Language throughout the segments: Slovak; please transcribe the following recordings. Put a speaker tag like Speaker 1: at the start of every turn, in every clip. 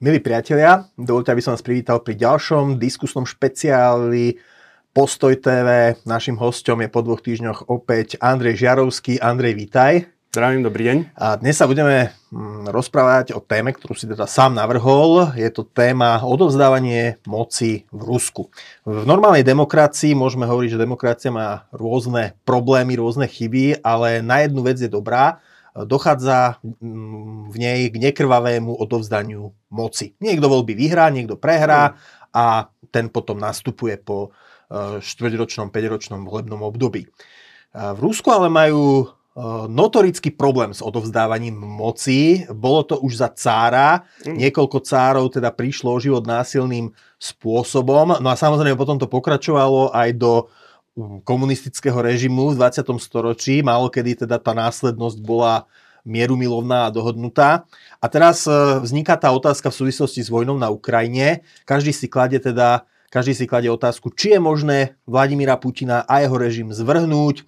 Speaker 1: Milí priatelia, dovolte, aby som vás privítal pri ďalšom diskusnom špeciáli Postoj TV. Našim hostom je po dvoch týždňoch opäť Andrej Žiarovský. Andrej, vítaj.
Speaker 2: Zdravím, dobrý deň.
Speaker 1: A dnes sa budeme mm, rozprávať o téme, ktorú si teda sám navrhol. Je to téma odovzdávanie moci v Rusku. V normálnej demokracii môžeme hovoriť, že demokracia má rôzne problémy, rôzne chyby, ale na jednu vec je dobrá dochádza mm, v nej k nekrvavému odovzdaniu moci. Niekto voľby vyhrá, niekto prehrá a ten potom nastupuje po e, štvrťročnom, 5-ročnom volebnom období. V Rusku ale majú e, notorický problém s odovzdávaním moci. Bolo to už za cára. Mm. Niekoľko cárov teda prišlo o život násilným spôsobom. No a samozrejme potom to pokračovalo aj do komunistického režimu v 20. storočí. Málo kedy teda tá následnosť bola mierumilovná a dohodnutá. A teraz e, vzniká tá otázka v súvislosti s vojnou na Ukrajine. Každý si kladie teda každý si kladie otázku, či je možné Vladimíra Putina a jeho režim zvrhnúť, e,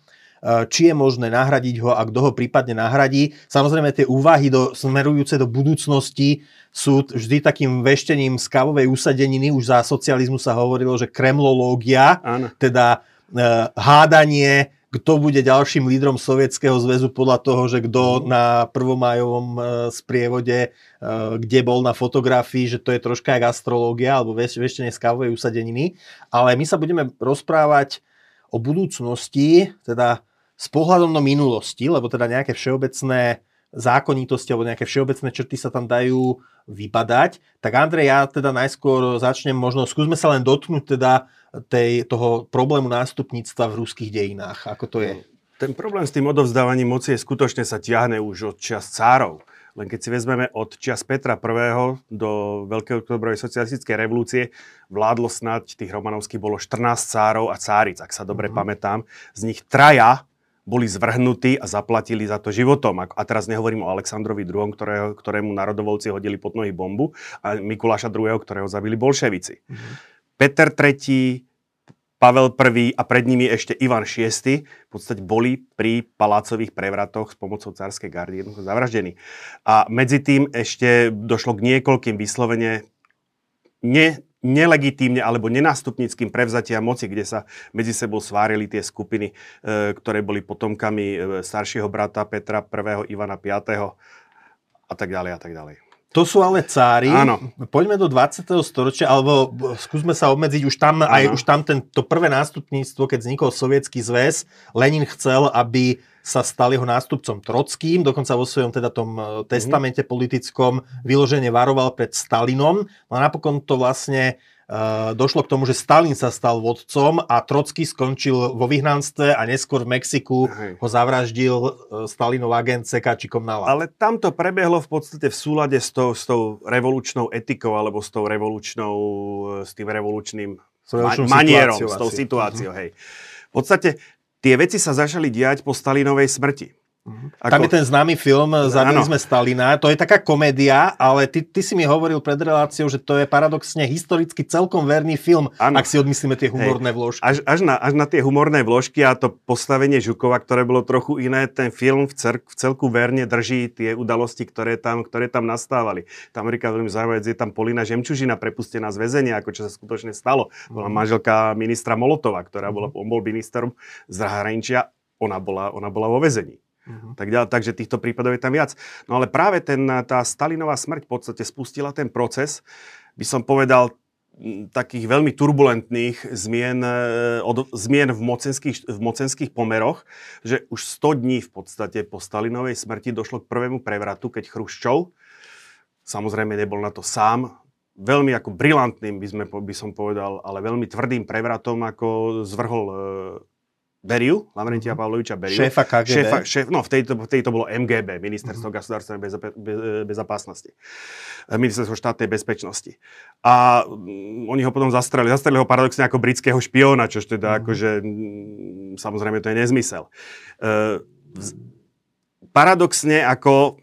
Speaker 1: či je možné nahradiť ho a kto ho prípadne nahradí. Samozrejme tie úvahy do, smerujúce do budúcnosti sú vždy takým veštením z kávovej usadeniny. Už za socializmu sa hovorilo, že kremlológia, Áno. teda hádanie, kto bude ďalším lídrom Sovietskeho zväzu podľa toho, že kto na prvomájovom eh, sprievode, eh, kde bol na fotografii, že to je troška jak astrológia alebo veštenie z kávovej usadeniny. Ale my sa budeme rozprávať o budúcnosti, teda s pohľadom do minulosti, lebo teda nejaké všeobecné zákonitosti alebo nejaké všeobecné črty sa tam dajú vypadať. Tak Andrej, ja teda najskôr začnem možno, skúsme sa len dotknúť teda tej, toho problému nástupníctva v ruských dejinách. Ako to je?
Speaker 2: Ten problém s tým odovzdávaním moci je skutočne sa ťahne už od čas cárov. Len keď si vezmeme od čas Petra I. do Veľkej oktobrovej socialistickej revolúcie, vládlo snať tých Romanovských bolo 14 cárov a cáric, ak sa dobre mm-hmm. pamätám. Z nich traja boli zvrhnutí a zaplatili za to životom. A teraz nehovorím o Aleksandrovi II, ktorého, ktorému národovolci hodili pod nohy bombu, a Mikuláša II, ktorého zabili bolševici. Mm-hmm. Peter III, Pavel I a pred nimi ešte Ivan VI v podstate boli pri palácových prevratoch s pomocou cárskej gardy jednoducho zavraždení. A medzi tým ešte došlo k niekoľkým vyslovene ne, nelegitímne alebo nenástupnickým prevzatiam moci, kde sa medzi sebou svárili tie skupiny, e, ktoré boli potomkami e, staršieho brata Petra I, Ivana V a tak ďalej a tak ďalej.
Speaker 1: To sú ale cári.
Speaker 2: Áno.
Speaker 1: Poďme do 20. storočia, alebo skúsme sa obmedziť. Už tam, aj, už tam ten, to prvé nástupníctvo, keď vznikol sovietský zväz, Lenin chcel, aby sa stal jeho nástupcom Trockým, dokonca vo svojom teda tom e, testamente politickom vyložene varoval pred Stalinom. No a napokon to vlastne Eh, došlo k tomu, že Stalin sa stal vodcom a Trocký skončil vo vyhnanstve a neskôr v Mexiku Hej. ho zavraždil eh, Stalinov agent Sekači Komnala.
Speaker 2: Ale tam to prebehlo v podstate v súlade s tou, s tou revolučnou etikou alebo s tou revolučnou, s tým revolučným ma- manierom, s tou situáciou. Hej. V podstate tie veci sa začali diať po Stalinovej smrti.
Speaker 1: Uh-huh. Ako... Tam je ten známy film Zabili sme Stalina. To je taká komédia, ale ty, ty si mi hovoril pred reláciou, že to je paradoxne historicky celkom verný film, ano. ak si odmyslíme tie humorné Hej. vložky.
Speaker 2: Až, až, na, až na tie humorné vložky a to postavenie Žukova, ktoré bolo trochu iné, ten film v, cer, v celku verne drží tie udalosti, ktoré tam, ktoré tam nastávali. Tam Amerika veľmi zaujímavé, je tam Polina Žemčužina prepustená z väzenia, ako čo sa skutočne stalo. Bola uh-huh. manželka ministra Molotova, ktorá bola, on bol ministrom zahraničia, ona bola, ona bola vo väzení. Uh-huh. Tak ďalej, takže týchto prípadov je tam viac. No ale práve ten, tá Stalinová smrť v podstate spustila ten proces, by som povedal, takých veľmi turbulentných zmien, e, od, zmien v, mocenských, v mocenských pomeroch, že už 100 dní v podstate po Stalinovej smrti došlo k prvému prevratu, keď Chruščov, samozrejme nebol na to sám, veľmi ako brilantným by, sme, by som povedal, ale veľmi tvrdým prevratom, ako zvrhol e, Beriu, Lavrentia mhm. Pavloviča Beriu.
Speaker 1: Šéfa KGB. Šéfa,
Speaker 2: šéf, no, v tejto, v tejto bolo MGB, Ministerstvo uh-huh. gospodarstva bez, bez, bezapásnosti. Ministerstvo štátnej bezpečnosti. A um, oni ho potom zastrelili. Zastrelili ho paradoxne ako britského špióna, čož teda uh-huh. akože, m, samozrejme to je nezmysel. Uh, paradoxne ako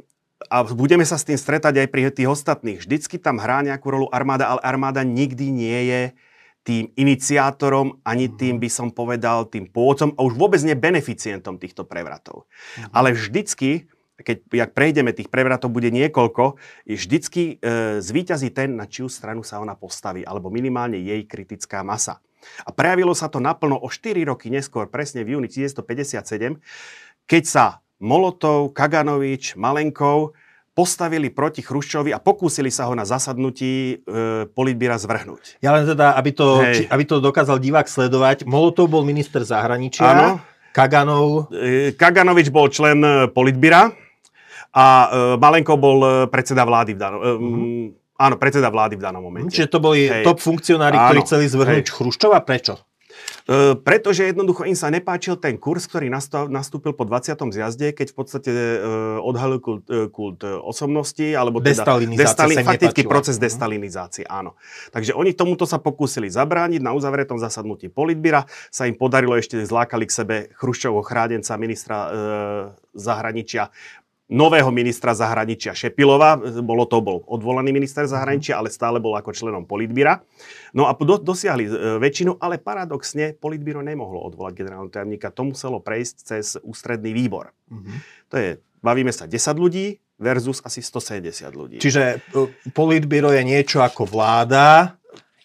Speaker 2: a budeme sa s tým stretať aj pri tých ostatných. Vždycky tam hrá nejakú rolu armáda, ale armáda nikdy nie je tým iniciátorom, ani mhm. tým by som povedal tým pôvodcom a už vôbec nie beneficientom týchto prevratov. Mhm. Ale vždycky keď jak prejdeme, tých prevratov bude niekoľko, vždycky e, zvíťazí ten, na čiu stranu sa ona postaví, alebo minimálne jej kritická masa. A prejavilo sa to naplno o 4 roky neskôr, presne v júni 1957, keď sa Molotov, Kaganovič, Malenkov postavili proti Chruščovi a pokúsili sa ho na zasadnutí e, politbíra zvrhnúť.
Speaker 1: Ja len teda, aby to, či, aby to dokázal divák sledovať, Molotov bol minister zahraničia,
Speaker 2: Áno.
Speaker 1: Kaganov...
Speaker 2: E, Kaganovič bol člen e, politbíra a e, Malenko bol e, predseda vlády v danom... E, mm-hmm. Áno, predseda vlády v danom momente.
Speaker 1: Čiže to boli
Speaker 2: Hej.
Speaker 1: top funkcionári, ktorí
Speaker 2: Áno,
Speaker 1: chceli zvrhnúť
Speaker 2: hej.
Speaker 1: Chruščova. Prečo?
Speaker 2: E, pretože jednoducho im sa nepáčil ten kurz, ktorý nastúpil po 20. zjazde, keď v podstate e, odhalil kult, e, kult e, osobnosti, alebo teda
Speaker 1: im
Speaker 2: faktický
Speaker 1: nepáčila.
Speaker 2: proces
Speaker 1: Mhm.
Speaker 2: destalinizácie, áno. Takže oni tomuto sa pokúsili zabrániť, na uzavretom zasadnutí politbíra sa im podarilo ešte zlákali k sebe Chruščovho chrádenca, ministra e, zahraničia, nového ministra zahraničia Šepilova, bolo to bol odvolaný minister zahraničia, ale stále bol ako členom politbíra. No a do, dosiahli e, väčšinu, ale paradoxne politbíro nemohlo odvolať generálneho tajomníka. To muselo prejsť cez ústredný výbor.
Speaker 1: Mhm.
Speaker 2: To je, bavíme sa 10 ľudí versus asi 170 ľudí.
Speaker 1: Čiže e, politbyro je niečo ako vláda,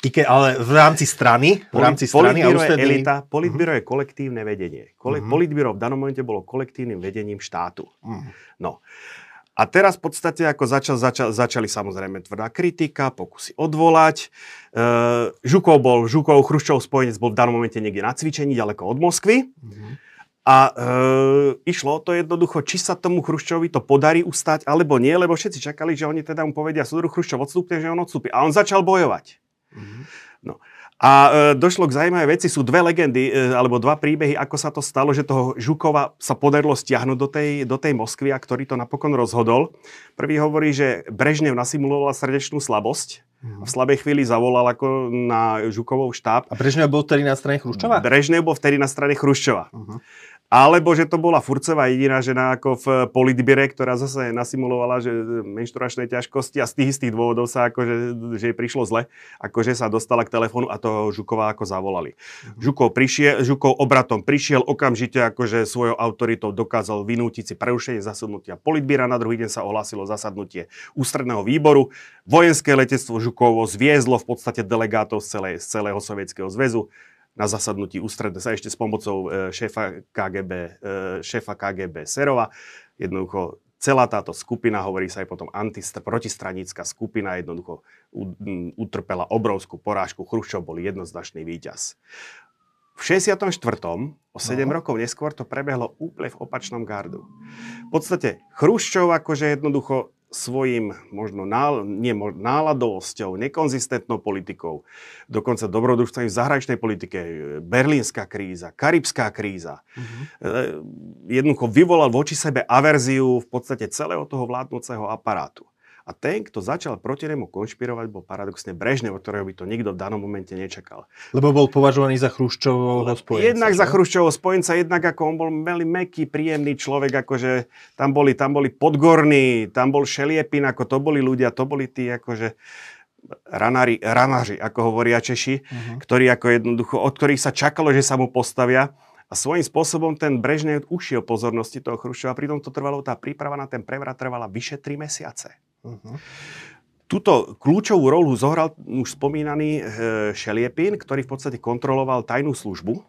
Speaker 1: i ke, ale v rámci strany, v rámci strany a
Speaker 2: je
Speaker 1: ústredný...
Speaker 2: elita, politbíro je kolektívne vedenie. Kole,
Speaker 1: Mhm.
Speaker 2: Politbíro v danom momente bolo kolektívnym vedením štátu.
Speaker 1: Mhm.
Speaker 2: No. A teraz v podstate ako začal, začal, začali samozrejme tvrdá kritika, pokusy odvolať. E, Žukov bol, Žukov, Chruščov spojenec bol v danom momente niekde na cvičení, ďaleko od Moskvy.
Speaker 1: Mhm.
Speaker 2: A e, išlo to jednoducho, či sa tomu Chruščovi to podarí ustať, alebo nie, lebo všetci čakali, že oni teda mu povedia, súdru Chruščov odstúpte, že on odstúpi. A on začal bojovať.
Speaker 1: Mhm.
Speaker 2: A e, došlo k zaujímavé veci, sú dve legendy, e, alebo dva príbehy, ako sa to stalo, že toho Žukova sa podarilo stiahnuť do tej, do tej Moskvy a ktorý to napokon rozhodol. Prvý hovorí, že Brežnev nasimuloval srdečnú slabosť a v slabej chvíli zavolal ako na Žukovov štáb.
Speaker 1: A Brežnev bol vtedy na strane Chruščova?
Speaker 2: Brežnev bol vtedy na strane Chruščova.
Speaker 1: Mhm.
Speaker 2: Alebo že to bola Furcová jediná žena ako v politbire, ktorá zase nasimulovala, že menšturačné ťažkosti a z tých istých dôvodov sa akože, že jej prišlo zle, akože sa dostala k telefónu a toho Žukova ako zavolali. Žukov, prišiel, Žukov obratom prišiel okamžite akože svojou autoritou dokázal vynútiť si prerušenie zasadnutia politbíra. Na druhý deň sa ohlásilo zasadnutie ústredného výboru. Vojenské letectvo Žukovo zviezlo v podstate delegátov z, celej, z celého Sovietskeho zväzu na zasadnutí ústredne sa ešte s pomocou e, šéfa KGB, e, šéfa KGB Serova. Jednoducho celá táto skupina, hovorí sa aj potom antist- protistranická skupina, jednoducho utrpela obrovskú porážku. Chruščov bol jednoznačný víťaz. V 64. o 7
Speaker 1: No.
Speaker 2: rokov neskôr to prebehlo úplne v opačnom gardu. V podstate Chruščov akože jednoducho svojim možno nál, nie, náladovosťou, nekonzistentnou politikou, dokonca dobrodružstvami v zahraničnej politike, e, berlínska kríza, karibská kríza,
Speaker 1: Mhm.
Speaker 2: e, jednoducho vyvolal voči sebe averziu v podstate celého toho vládnúceho aparátu. A ten, kto začal proti nemu konšpirovať, bol paradoxne Brežnev, od ktorého by to nikto v danom momente nečakal.
Speaker 1: Lebo bol považovaný za Chruščovho spojenca.
Speaker 2: Jednak za
Speaker 1: že?
Speaker 2: Chruščovho spojenca, jednak ako on bol veľmi meký, príjemný človek, akože tam boli, tam boli Podgorní, tam bol Šeliepin, ako to boli ľudia, to boli tí akože ranári, ranáři, ako hovoria Češi,
Speaker 1: Mhm.
Speaker 2: ktorí ako jednoducho, od ktorých sa čakalo, že sa mu postavia. A svojím spôsobom ten Brežnev ušiel pozornosti toho Chruščova, pritom to trvalo, tá príprava na ten prevrat trvala vyše 3 mesiace.
Speaker 1: Mhm.
Speaker 2: Tuto kľúčovú rolu zohral už spomínaný e, Šeliepin, ktorý v podstate kontroloval tajnú službu.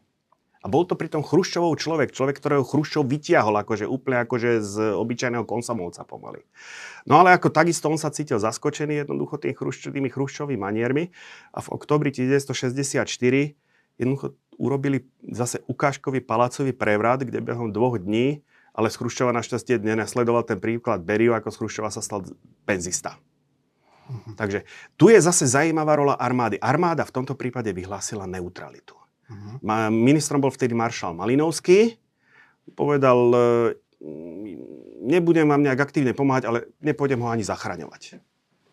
Speaker 2: A bol to pritom Chruščovov človek, človek, ktorého Chruščov vytiahol akože úplne akože z obyčajného konsamovca pomaly. No ale ako takisto on sa cítil zaskočený jednoducho tým Chruščov, tými Chruščovými maniermi a v oktobri 1964 jednoducho urobili zase ukážkový palácový prevrat, kde behom dvoch dní, ale z Chruščova našťastie nesledoval ten príklad Beriu, ako z Chruščova sa stal penzista. Takže tu je zase zaujímavá rola armády. Armáda v tomto prípade vyhlásila neutralitu. Ma- Ministrom bol vtedy maršal Malinovský. Povedal, e, nebudem vám nejak aktívne pomáhať, ale nepôjdem ho ani zachraňovať.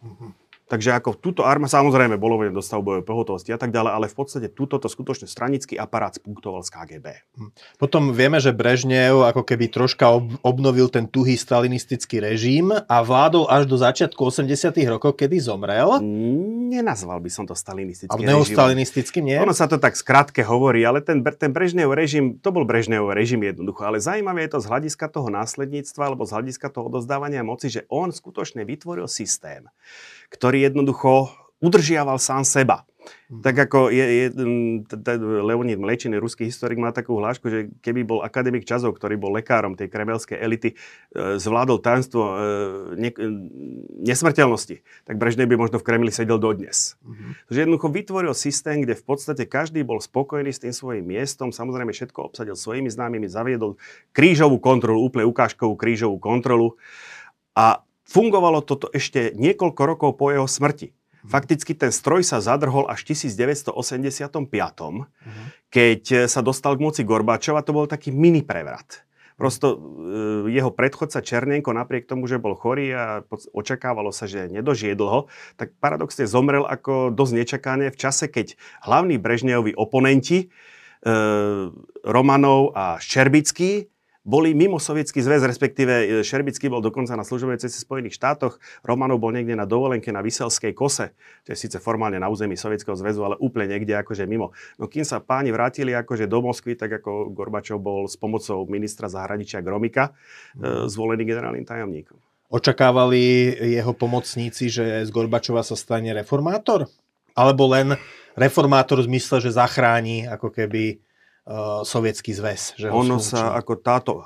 Speaker 1: Mhm.
Speaker 2: Takže ako túto arma, samozrejme, bolo v dostavu bojovej pohotovosti a tak ďalej, ale v podstate túto to skutočne stranický aparát spunktoval z KGB.
Speaker 1: Hm. Potom vieme, že Brežnev ako keby troška obnovil ten tuhý stalinistický režim a vládol až do začiatku 80 rokov, kedy zomrel.
Speaker 2: Nenazval by som to stalinistický
Speaker 1: režim. neostalinistický, nie?
Speaker 2: Ono sa to tak skrátke hovorí, ale ten, ten Brežnev režim, to bol Brežnev režim jednoducho, ale zaujímavé je to z hľadiska toho následníctva alebo z hľadiska toho odozdávania moci, že on skutočne vytvoril systém, ktorý jednoducho udržiaval sám seba. Mhm. Tak ako je, je Leonid Mlečiny, ruský historik, má takú hlášku, že keby bol akademik Čazov, ktorý bol lekárom tej kremelskej elity, e, zvládol tajomstvo e, ne, nesmrteľnosti, tak Brežnej by možno v Kremli sedel dodnes. Mm-hmm. Takže jednoducho vytvoril systém, kde v podstate každý bol spokojný s tým svojím miestom, samozrejme všetko obsadil svojimi známymi, zaviedol krížovú kontrolu, úplne ukážkovú krížovú kontrolu a fungovalo toto ešte niekoľko rokov po jeho smrti. Fakticky ten stroj sa zadrhol až v 1985, uh-huh. keď sa dostal k moci Gorbačova, to bol taký mini prevrat. Prosto e, jeho predchodca Černenko, napriek tomu, že bol chorý a očakávalo sa, že nedožije dlho, tak paradoxne zomrel ako dosť nečakane v čase, keď hlavní Brežnejovi oponenti e, Romanov a Ščerbický boli mimo sovietský zväz, respektíve e, Šerbický bol dokonca na služobnej ceste v Spojených štátoch, Romanov bol niekde na dovolenke na Vyselskej kose, čo je síce formálne na území Sovietskeho zväzu, ale úplne niekde akože mimo. No kým sa páni vrátili akože do Moskvy, tak ako Gorbačov bol s pomocou ministra zahraničia Gromika mm. zvolený generálnym tajomníkom.
Speaker 1: Očakávali jeho pomocníci, že z Gorbačova sa stane reformátor? Alebo len reformátor v zmysle, že zachráni ako keby sovietský zväz.
Speaker 2: Že ono sa ako táto,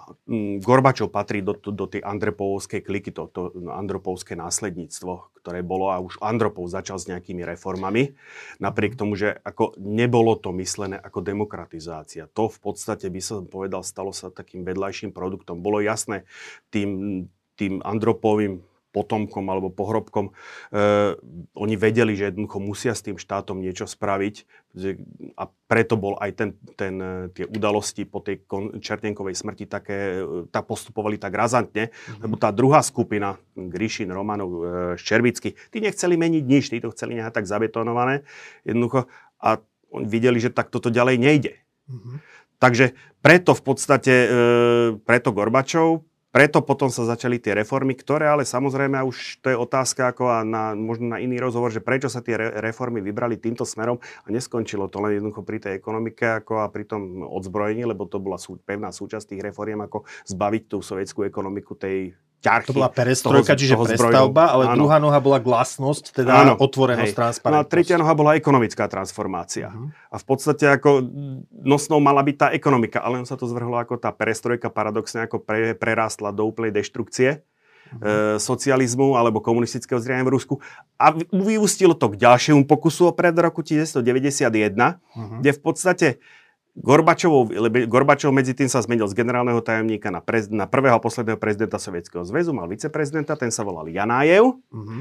Speaker 2: Gorbačov patrí do, do, tej Andrepovskej kliky, to, to Andropovské následníctvo, ktoré bolo a už Andropov začal s nejakými reformami, napriek tomu, že ako nebolo to myslené ako demokratizácia. To v podstate by som povedal, stalo sa takým vedľajším produktom. Bolo jasné tým, tým Andropovým potomkom alebo pohrobkom, e, oni vedeli, že jednoducho musia s tým štátom niečo spraviť a preto bol aj ten, ten, e, tie udalosti po tej Čertenkovej smrti také, e, tak postupovali tak razantne, mm-hmm. lebo tá druhá skupina, Gríšin, Romanov, e, Ščerbický, tí nechceli meniť nič, tí to chceli nechať tak zabetonované jednoducho a videli, že tak toto ďalej nejde. Mm-hmm. Takže preto v podstate, e, preto Gorbačov preto potom sa začali tie reformy, ktoré ale samozrejme už to je otázka ako a na, možno na iný rozhovor, že prečo sa tie re, reformy vybrali týmto smerom a neskončilo to len jednoducho pri tej ekonomike ako a pri tom odzbrojení, lebo to bola sú, pevná súčasť tých reforiem, ako zbaviť tú sovietskú ekonomiku tej ťarchy.
Speaker 1: To bola perestrojka, toho, čiže toho prestavba, ale áno. druhá noha bola glasnosť, teda áno, otvorenosť, hej. transparentnosť. No
Speaker 2: a tretia noha bola ekonomická transformácia. Uh-huh. A v podstate ako nosnou mala byť tá ekonomika, ale on sa to zvrhlo ako tá perestrojka paradoxne ako pre, prerástla do úplnej deštrukcie uh-huh. e, socializmu alebo komunistického zriadenia v Rusku. A vyústilo to k ďalšiemu pokusu o pred roku 1991, uh-huh. kde v podstate Gorbačov, Gorbačov medzi tým sa zmenil z generálneho tajomníka na, prez, na prvého a posledného prezidenta Sovietskeho zväzu, mal viceprezidenta, ten sa volal Janájev. Uh-huh.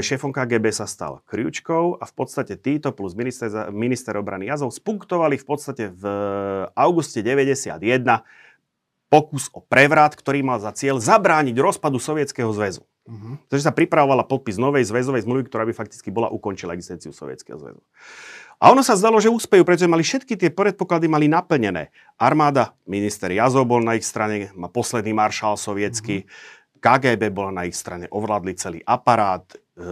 Speaker 2: Šéfom KGB sa stal Kriučkou a v podstate títo plus minister, minister obrany Jazov spunktovali v podstate v auguste 91 pokus o prevrat, ktorý mal za cieľ zabrániť rozpadu Sovietskeho zväzu. Uh-huh. Takže sa pripravovala podpis novej zväzovej zmluvy, ktorá by fakticky bola ukončila existenciu Sovietskeho zväzu. A ono sa zdalo, že úspejú, pretože mali všetky tie predpoklady mali naplnené. Armáda, minister Jazov bol na ich strane, má posledný maršál sovietský, mm-hmm. KGB bola na ich strane, ovládli celý aparát.
Speaker 1: E,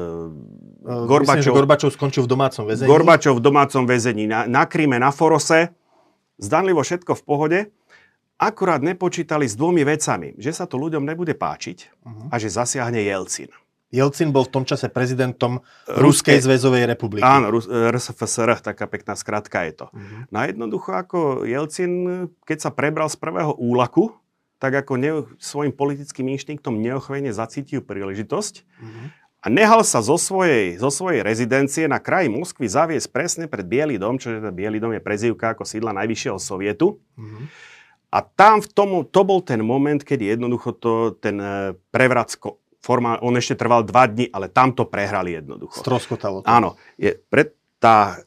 Speaker 1: Gorbačov, Myslím, Gorbačov skončil v domácom väzení.
Speaker 2: Gorbačov v domácom väzení na, na Kríme, na Forose. Zdanlivo všetko v pohode. Akurát nepočítali s dvomi vecami. Že sa to ľuďom nebude páčiť uh-huh. a že zasiahne Jelcin.
Speaker 1: Jelcin bol v tom čase prezidentom Ruskej zväzovej republiky.
Speaker 2: Áno, RSFSR, taká pekná skratka je to. Uh-huh. No a jednoducho ako Jelcin, keď sa prebral z prvého úlaku, tak ako ne, svojim politickým inštinktom neochvejne zacítil príležitosť uh-huh. a nehal sa zo svojej, zo svojej rezidencie na kraji Moskvy zaviesť presne pred Bielý dom, čo je Bielý dom je prezývka ako sídla najvyššieho sovietu. Uh-huh. A tam v tomu, to bol ten moment, kedy jednoducho to, ten eh, prevrat formál, on ešte trval dva dni, ale tam to prehrali jednoducho.
Speaker 1: Stroskotalo
Speaker 2: to. Áno. Je, pre, tá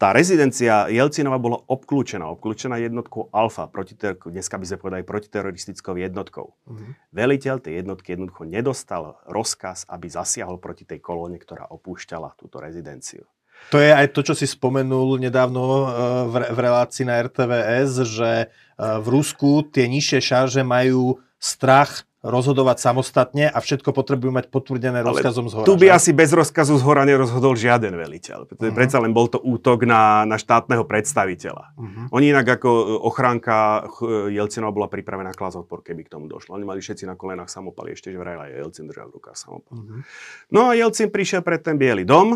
Speaker 2: tá rezidencia Jelcinova bola obklúčená. Obklúčená jednotkou Alfa, protiter- dneska by sme povedali protiteroristickou jednotkou. Uh-huh. Veliteľ tej jednotky jednoducho nedostal rozkaz, aby zasiahol proti tej kolóne, ktorá opúšťala túto rezidenciu.
Speaker 1: To je aj to, čo si spomenul nedávno e, v, v relácii na RTVS, že e, v Rusku tie nižšie šarže majú strach rozhodovať samostatne a všetko potrebujú mať potvrdené Ale rozkazom z hora.
Speaker 2: Tu by že? asi bez rozkazu z hora nerozhodol žiaden veliteľ, pretože uh-huh. predsa len bol to útok na, na štátneho predstaviteľa. Uh-huh. Oni inak ako ochránka Jelcinova bola pripravená klásť odpor, keby k tomu došlo. Oni mali všetci na kolenách samopaly, ešte že vraj aj Jelcin držal v rukách samopal. Uh-huh. No a Jelcin prišiel pred ten Bielý dom,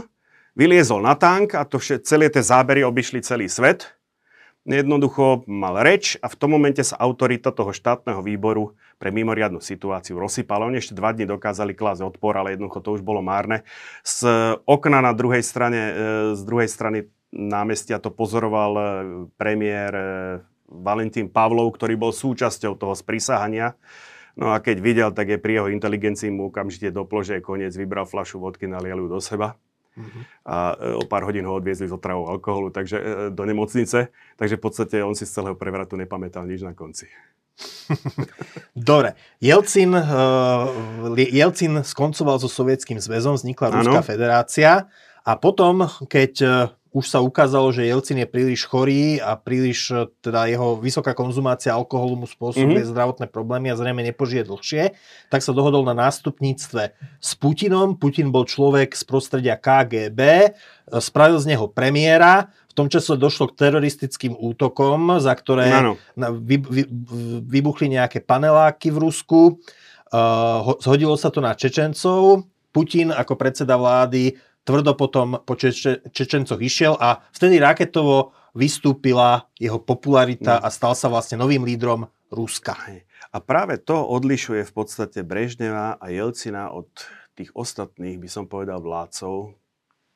Speaker 2: vyliezol na tank a to vše, celé tie zábery obišli celý svet jednoducho mal reč a v tom momente sa autorita toho štátneho výboru pre mimoriadnu situáciu rozsypala. Oni ešte dva dní dokázali klásť odpor, ale jednoducho to už bolo márne. Z okna na druhej strane, e, z druhej strany námestia to pozoroval e, premiér e, Valentín Pavlov, ktorý bol súčasťou toho sprísahania. No a keď videl, tak je pri jeho inteligencii mu okamžite doplo, že koniec, vybral flašu vodky, nalial ju do seba. Uh-huh. A o pár hodín ho odviezli z otravou alkoholu takže, do nemocnice, takže v podstate on si z celého prevratu nepamätal nič na konci.
Speaker 1: Dobre. Jelcin, uh, Jelcin skoncoval so Sovietským zväzom, vznikla Ruská federácia a potom, keď už sa ukázalo, že Jelcin je príliš chorý a príliš, e, teda jeho vysoká konzumácia alkoholu mu spôsobuje mm-hmm. zdravotné problémy a zrejme nepožije dlhšie, tak sa dohodol na nástupníctve s Putinom. Putin bol človek z prostredia KGB, spravil z neho premiéra, v tom čase došlo k teroristickým útokom, za ktoré no, no. Vy, vy, vybuchli nejaké paneláky v Rusku. Uh, zhodilo sa to na Čečencov. Putin ako predseda vlády tvrdo potom po Čeče, Čečencoch išiel a vtedy raketovo vystúpila jeho popularita no. a stal sa vlastne novým lídrom Ruska.
Speaker 2: A práve to odlišuje v podstate Brežneva a Jelcina od tých ostatných, by som povedal, vládcov,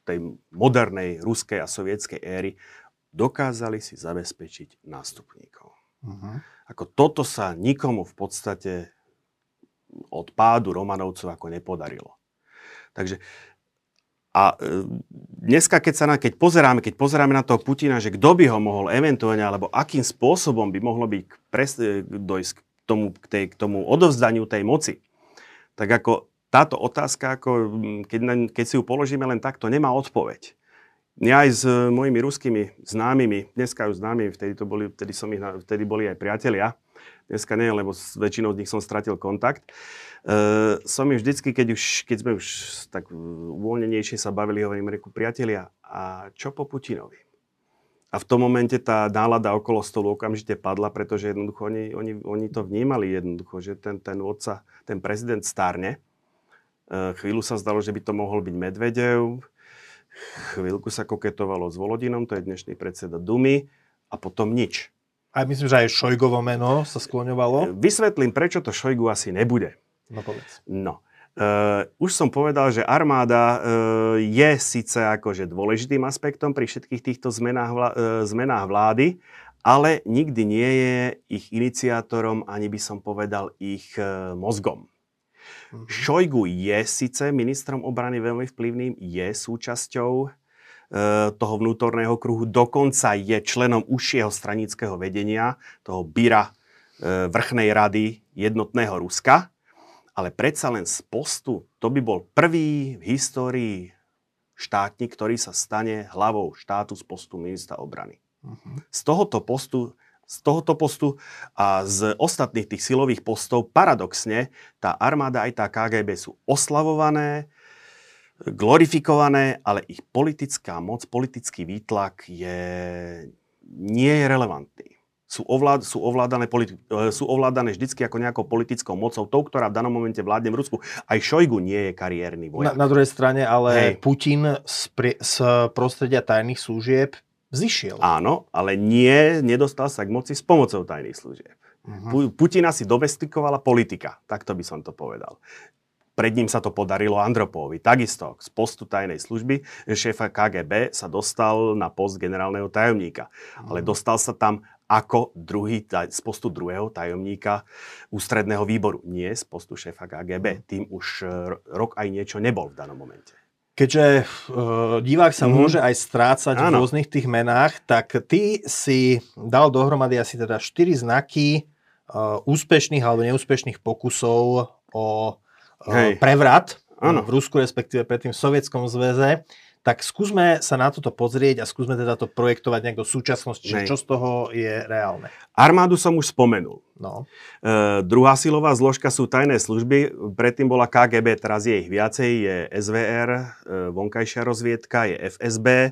Speaker 2: tej modernej ruskej a sovietskej éry dokázali si zabezpečiť nástupníkov. Uh-huh. Ako toto sa nikomu v podstate od pádu Romanovcov ako nepodarilo. Takže a e, dneska, keď, sa na, keď, pozeráme, keď pozeráme na toho Putina, že kto by ho mohol eventuálne, alebo akým spôsobom by mohlo byť pres, e, dojsť k tomu, k, tej, k tomu odovzdaniu tej moci, tak ako táto otázka, ako keď, keď si ju položíme len takto, nemá odpoveď. Ja aj s mojimi ruskými známymi, dneska už známymi, vtedy, to boli, vtedy, som ich, vtedy boli aj priatelia, dneska nie, lebo s väčšinou z nich som stratil kontakt. Uh, som im vždycky, keď, už, keď sme už tak uvoľnenejšie sa bavili, hovorím, reku, priatelia, a čo po Putinovi? A v tom momente tá nálada okolo stolu okamžite padla, pretože jednoducho oni, oni, oni to vnímali jednoducho, že ten, ten vodca, ten prezident stárne Eh, chvíľu sa zdalo, že by to mohol byť Medvedev. Chvíľku sa koketovalo s Volodinom, to je dnešný predseda Dumy. A potom nič.
Speaker 1: A myslím, že aj Šojgovo meno sa skloňovalo.
Speaker 2: Eh, vysvetlím, prečo to Šojgu asi nebude.
Speaker 1: No povedz.
Speaker 2: No. Uh, už som povedal, že armáda uh, je síce akože dôležitým aspektom pri všetkých týchto zmenách, vlá, uh, zmenách vlády, ale nikdy nie je ich iniciátorom, ani by som povedal ich uh, mozgom. Mm-hmm. Šojgu je síce ministrom obrany veľmi vplyvným, je súčasťou e, toho vnútorného kruhu, dokonca je členom užšieho stranického vedenia, toho Bira e, vrchnej rady jednotného Ruska, ale predsa len z postu, to by bol prvý v histórii štátnik, ktorý sa stane hlavou štátu z postu ministra obrany. Uh-huh. Z tohoto postu z tohoto postu a z ostatných tých silových postov paradoxne tá armáda aj tá KGB sú oslavované, glorifikované, ale ich politická moc, politický výtlak je, nie je relevantný. Sú, ovlád, sú, ovládané, politi- e, sú ovládané vždycky ako nejakou politickou mocou, tou, ktorá v danom momente vládne v Rusku. Aj Šojgu nie je kariérny vojak.
Speaker 1: Na, na druhej strane ale Hej. Putin z, pri, z prostredia tajných služieb zišiel.
Speaker 2: Áno, ale nie, nedostal sa k moci s pomocou tajných služieb. Uh-huh. Putina si domestikovala politika, takto by som to povedal. Pred ním sa to podarilo Andropovi. Takisto z postu tajnej služby šéfa KGB sa dostal na post generálneho tajomníka. Ale dostal sa tam ako druhý, z postu druhého tajomníka ústredného výboru. Nie z postu šéfa KGB. Uh-huh. Tým už rok aj niečo nebol v danom momente.
Speaker 1: Keďže uh, divák sa mm-hmm. môže aj strácať Áno. v rôznych tých menách, tak ty si dal dohromady asi teda 4 znaky uh, úspešných alebo neúspešných pokusov o uh, prevrat Áno. v Rusku, respektíve predtým v Sovietskom zväze. Tak skúsme sa na toto pozrieť a skúsme teda to projektovať nejak do súčasnosti, čiže čo z toho je reálne.
Speaker 2: Armádu som už spomenul.
Speaker 1: No.
Speaker 2: E, druhá silová zložka sú tajné služby, predtým bola KGB, teraz je ich viacej, je SVR, e, vonkajšia rozviedka, je FSB, e,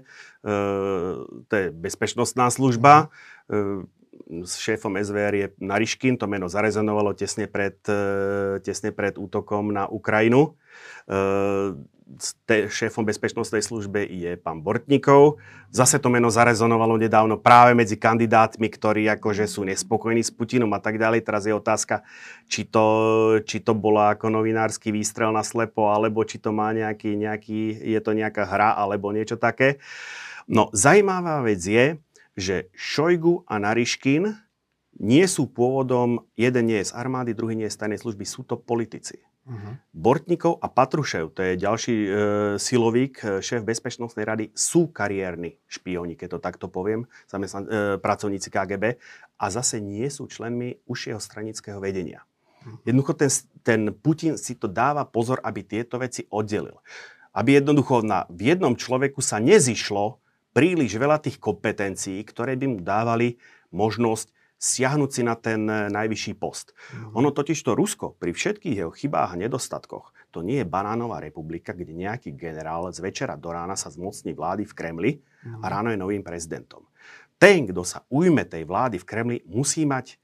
Speaker 2: to je bezpečnostná služba. E, s šéfom SVR je Nariškin, to meno zarezonovalo tesne pred, e, tesne pred útokom na Ukrajinu. E, šéfom bezpečnostnej službe je pán Bortnikov. Zase to meno zarezonovalo nedávno práve medzi kandidátmi, ktorí akože sú nespokojní s Putinom a tak ďalej. Teraz je otázka, či to, či to bola ako novinársky výstrel na slepo, alebo či to má nejaký, nejaký, je to nejaká hra, alebo niečo také. No, zajímavá vec je, že Šojgu a Nariškin nie sú pôvodom, jeden nie je z armády, druhý nie je z tajnej služby, sú to politici. Uh-huh. Bortnikov a Patrušev, to je ďalší e, silovík, e, šéf Bezpečnostnej rady, sú kariérni špioni, keď to takto poviem, zamestnan- e, pracovníci KGB a zase nie sú členmi užšieho stranického vedenia. Uh-huh. Jednoducho ten, ten Putin si to dáva pozor, aby tieto veci oddelil. Aby jednoducho na, v jednom človeku sa nezišlo príliš veľa tých kompetencií, ktoré by mu dávali možnosť siahnuť si na ten najvyšší post. Mm-hmm. Ono totiž to Rusko pri všetkých jeho chybách a nedostatkoch, to nie je banánová republika, kde nejaký generál z večera do rána sa zmocní vlády v Kremli mm-hmm. a ráno je novým prezidentom. Ten, kto sa ujme tej vlády v Kremli, musí mať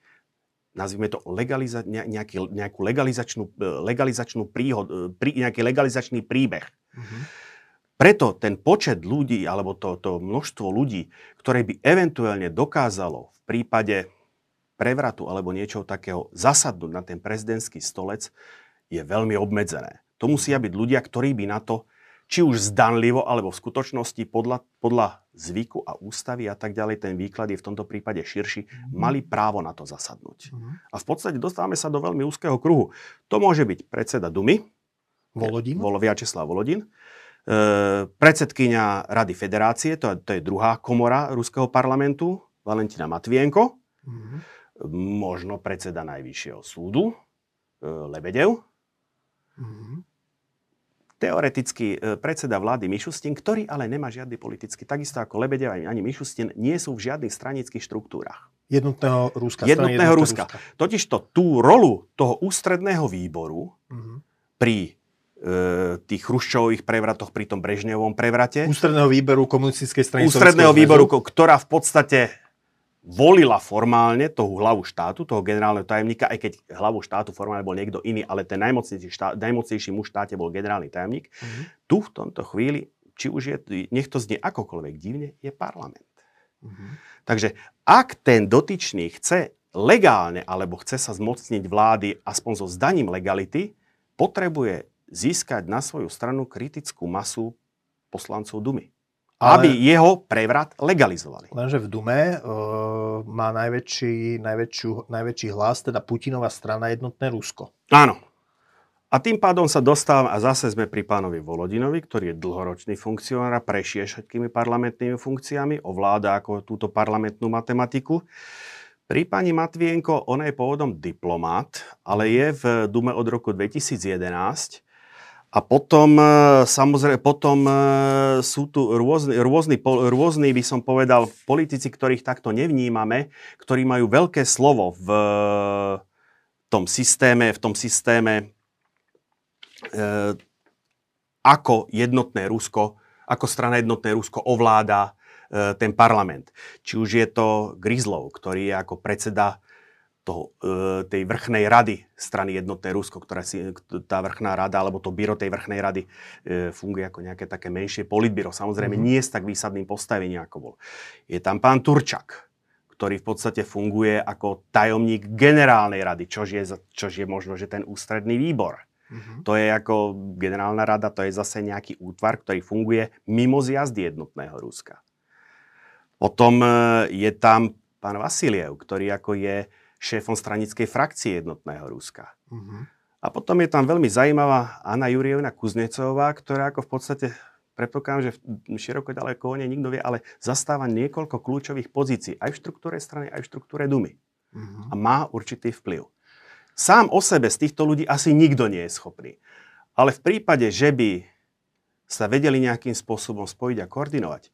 Speaker 2: nazvime to legaliza- nejaký, nejakú legalizačnú, eh, legalizačnú príhod, eh, prí, nejaký legalizačný príbeh. Mm-hmm. Preto ten počet ľudí, alebo to, to množstvo ľudí, ktoré by eventuálne dokázalo v prípade prevratu alebo niečo takého zasadnúť na ten prezidentský stolec, je veľmi obmedzené. To musia byť ľudia, ktorí by na to, či už zdanlivo, alebo v skutočnosti podľa, podľa zvyku a ústavy a tak ďalej, ten výklad je v tomto prípade širší, mm-hmm. mali právo na to zasadnúť. Mm-hmm. A v podstate dostávame sa do veľmi úzkeho kruhu. To môže byť predseda Dumy,
Speaker 1: Volodin.
Speaker 2: Vol, Viačeslav Volodin, e, predsedkynia Rady federácie, to, to je druhá komora Ruského parlamentu, Valentina Matvienko, mm-hmm možno predseda Najvyššieho súdu, e, Lebedev, mm-hmm. teoreticky e, predseda vlády Mišustin, ktorý ale nemá žiadny politický, takisto ako Lebedev ani Mišustin, nie sú v žiadnych stranických štruktúrach.
Speaker 1: Jednotného Ruska.
Speaker 2: Jednotného Ruska. Ruska. Totižto tú rolu toho ústredného výboru mm-hmm. pri tých chruščových prevratoch pri tom Brežnevom prevrate.
Speaker 1: Ústredného výboru komunistickej strany
Speaker 2: Ústredného výboru, ktorá v podstate volila formálne toho hlavu štátu, toho generálneho tajomníka, aj keď hlavu štátu formálne bol niekto iný, ale ten najmocnejší, štát, najmocnejší muž v štáte bol generálny tajomník. Mm-hmm. Tu v tomto chvíli, či už je, nech to znie akokoľvek divne, je parlament. Mm-hmm. Takže ak ten dotyčný chce legálne alebo chce sa zmocniť vlády aspoň so zdaním legality, potrebuje získať na svoju stranu kritickú masu poslancov Dumy. Ale, aby jeho prevrat legalizovali.
Speaker 1: Lenže v Dume uh, má najväčší, najväčšiu, najväčší hlas, teda Putinová strana Jednotné Rusko.
Speaker 2: Áno. A tým pádom sa dostávam, a zase sme pri pánovi Volodinovi, ktorý je dlhoročný funkcionár a prešie všetkými parlamentnými funkciami, ovláda ako túto parlamentnú matematiku. Pri pani Matvienko, ona je pôvodom diplomát, ale je v Dume od roku 2011 a potom, e, samozrejme, potom e, sú tu rôzni, rôzni, rôzni, by som povedal, politici, ktorých takto nevnímame, ktorí majú veľké slovo v tom systéme, v tom systéme e, ako jednotné Rusko, ako strana jednotné Rusko ovláda ten parlament. Či už je to Grizlov, ktorý je ako predseda toho, e, tej vrchnej rady strany Jednotné Rusko, ktorá si, tá vrchná rada, alebo to byro tej vrchnej rady e, funguje ako nejaké také menšie politbyro. Samozrejme, mm-hmm. nie s tak výsadným postavením, ako bol. Je tam pán Turčak, ktorý v podstate funguje ako tajomník generálnej rady, čož je, čož je možno, že ten ústredný výbor. Mm-hmm. To je ako generálna rada, to je zase nejaký útvar, ktorý funguje mimo zjazdy jednotného Ruska. Potom e, je tam pán Vasiliev, ktorý ako je šéfom stranickej frakcie jednotného Ruska. Uh-huh. A potom je tam veľmi zaujímavá Anna Jurievna Kuznecová, ktorá ako v podstate predpokladám, že široko ďaleko o nej nikto vie, ale zastáva niekoľko kľúčových pozícií aj v štruktúre strany, aj v štruktúre Dumy. Uh-huh. A má určitý vplyv. Sám o sebe z týchto ľudí asi nikto nie je schopný. Ale v prípade, že by sa vedeli nejakým spôsobom spojiť a koordinovať,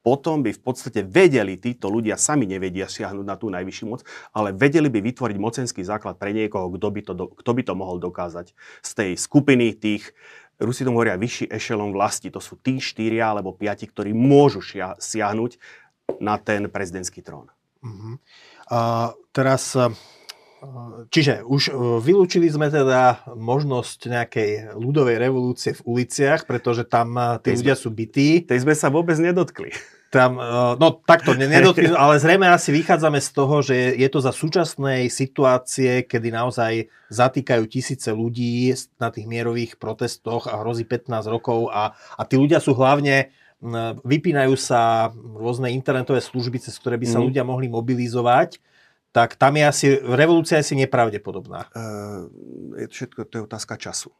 Speaker 2: potom by v podstate vedeli, títo ľudia sami nevedia siahnuť na tú najvyššiu moc, ale vedeli by vytvoriť mocenský základ pre niekoho, kto by to, kto by to mohol dokázať. Z tej skupiny tých, Rusi tomu hovoria vyšší ešelon vlasti, to sú tí štyria alebo piati, ktorí môžu šia, siahnuť na ten prezidentský trón. Uh-huh.
Speaker 1: A teraz Čiže už vylúčili sme teda možnosť nejakej ľudovej revolúcie v uliciach, pretože tam tí ľudia sú bytí.
Speaker 2: Tej sme sa vôbec nedotkli.
Speaker 1: Tam, no takto, nedotkli, ale zrejme asi vychádzame z toho, že je to za súčasnej situácie, kedy naozaj zatýkajú tisíce ľudí na tých mierových protestoch a hrozí 15 rokov a, a tí ľudia sú hlavne vypínajú sa rôzne internetové služby, cez ktoré by sa mm. ľudia mohli mobilizovať tak tam je asi, revolúcia asi nepravdepodobná. Uh,
Speaker 2: je to všetko, to je otázka času.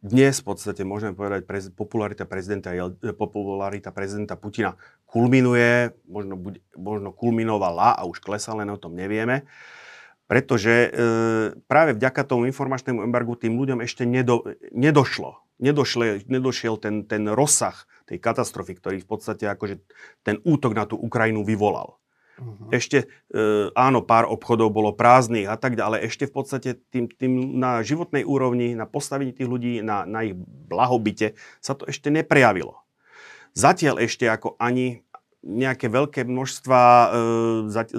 Speaker 2: Dnes v podstate môžeme povedať, prez, popularita, prezidenta, eh, popularita prezidenta Putina kulminuje, možno, buď, možno kulminovala a už klesá, len o tom nevieme. Pretože e, práve vďaka tomu informačnému embargu tým ľuďom ešte nedo, nedošlo. Nedošle, nedošiel ten, ten rozsah tej katastrofy, ktorý v podstate akože ten útok na tú Ukrajinu vyvolal. Uh-huh. Ešte, e, áno, pár obchodov bolo prázdnych a tak ďalej, ešte v podstate tým, tým na životnej úrovni, na postavení tých ľudí, na, na ich blahobite sa to ešte neprejavilo. Zatiaľ ešte ako ani nejaké veľké množstva e,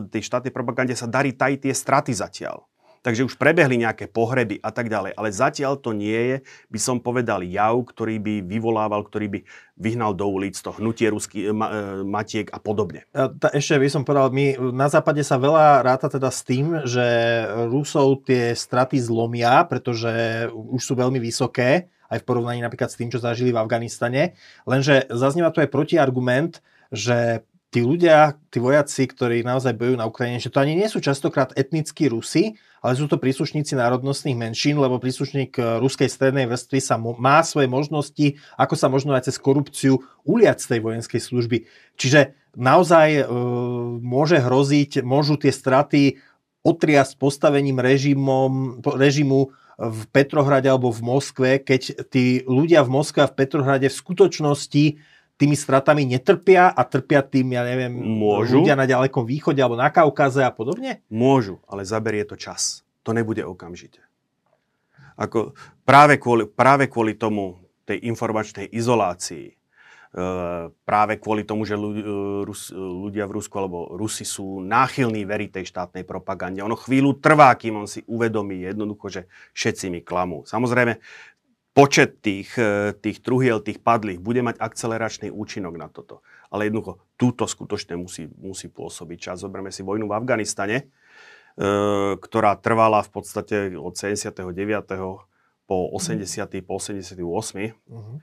Speaker 2: tej štátnej propagande sa darí tají tie straty zatiaľ. Takže už prebehli nejaké pohreby a tak ďalej. Ale zatiaľ to nie je, by som povedal, jav, ktorý by vyvolával, ktorý by vyhnal do ulic to hnutie ruský, ma, e, matiek a podobne.
Speaker 1: Ta, ešte by som povedal, my na západe sa veľa ráta teda s tým, že Rusov tie straty zlomia, pretože už sú veľmi vysoké, aj v porovnaní napríklad s tým, čo zažili v Afganistane. Lenže zaznieva tu aj protiargument, že tí ľudia, tí vojaci, ktorí naozaj bojujú na Ukrajine, že to ani nie sú častokrát etnickí Rusi, ale sú to príslušníci národnostných menšín, lebo príslušník eh, ruskej strednej vrstvy sa má svoje možnosti, ako sa možno aj cez korupciu uliať z tej vojenskej služby. Čiže naozaj e, môže hroziť, môžu tie straty otriasť postavením režimom, režimu v Petrohrade alebo v Moskve, keď tí ľudia v Moskve a v Petrohrade v skutočnosti tými stratami netrpia a trpia tým, ja neviem, Môžu. ľudia na ďalekom východe alebo na Kaukaze a podobne?
Speaker 2: Môžu, ale zaberie to čas. To nebude okamžite. Ako práve, kvôli, práve kvôli tomu, tej informačnej izolácii, e, práve kvôli tomu, že ľudia v Rusku alebo Rusi sú náchylní veriť tej štátnej propagande. Ono chvíľu trvá, kým on si uvedomí jednoducho, že všetci mi klamú. Samozrejme, počet tých, e, tých truhiel, tých padlých, bude mať akceleračný účinok na toto. Ale jednoducho, túto skutočne musí, musí pôsobiť čas. Zoberme si vojnu v Afganistane, e, ktorá trvala v podstate od 79. po 80. po 88. Uh-huh.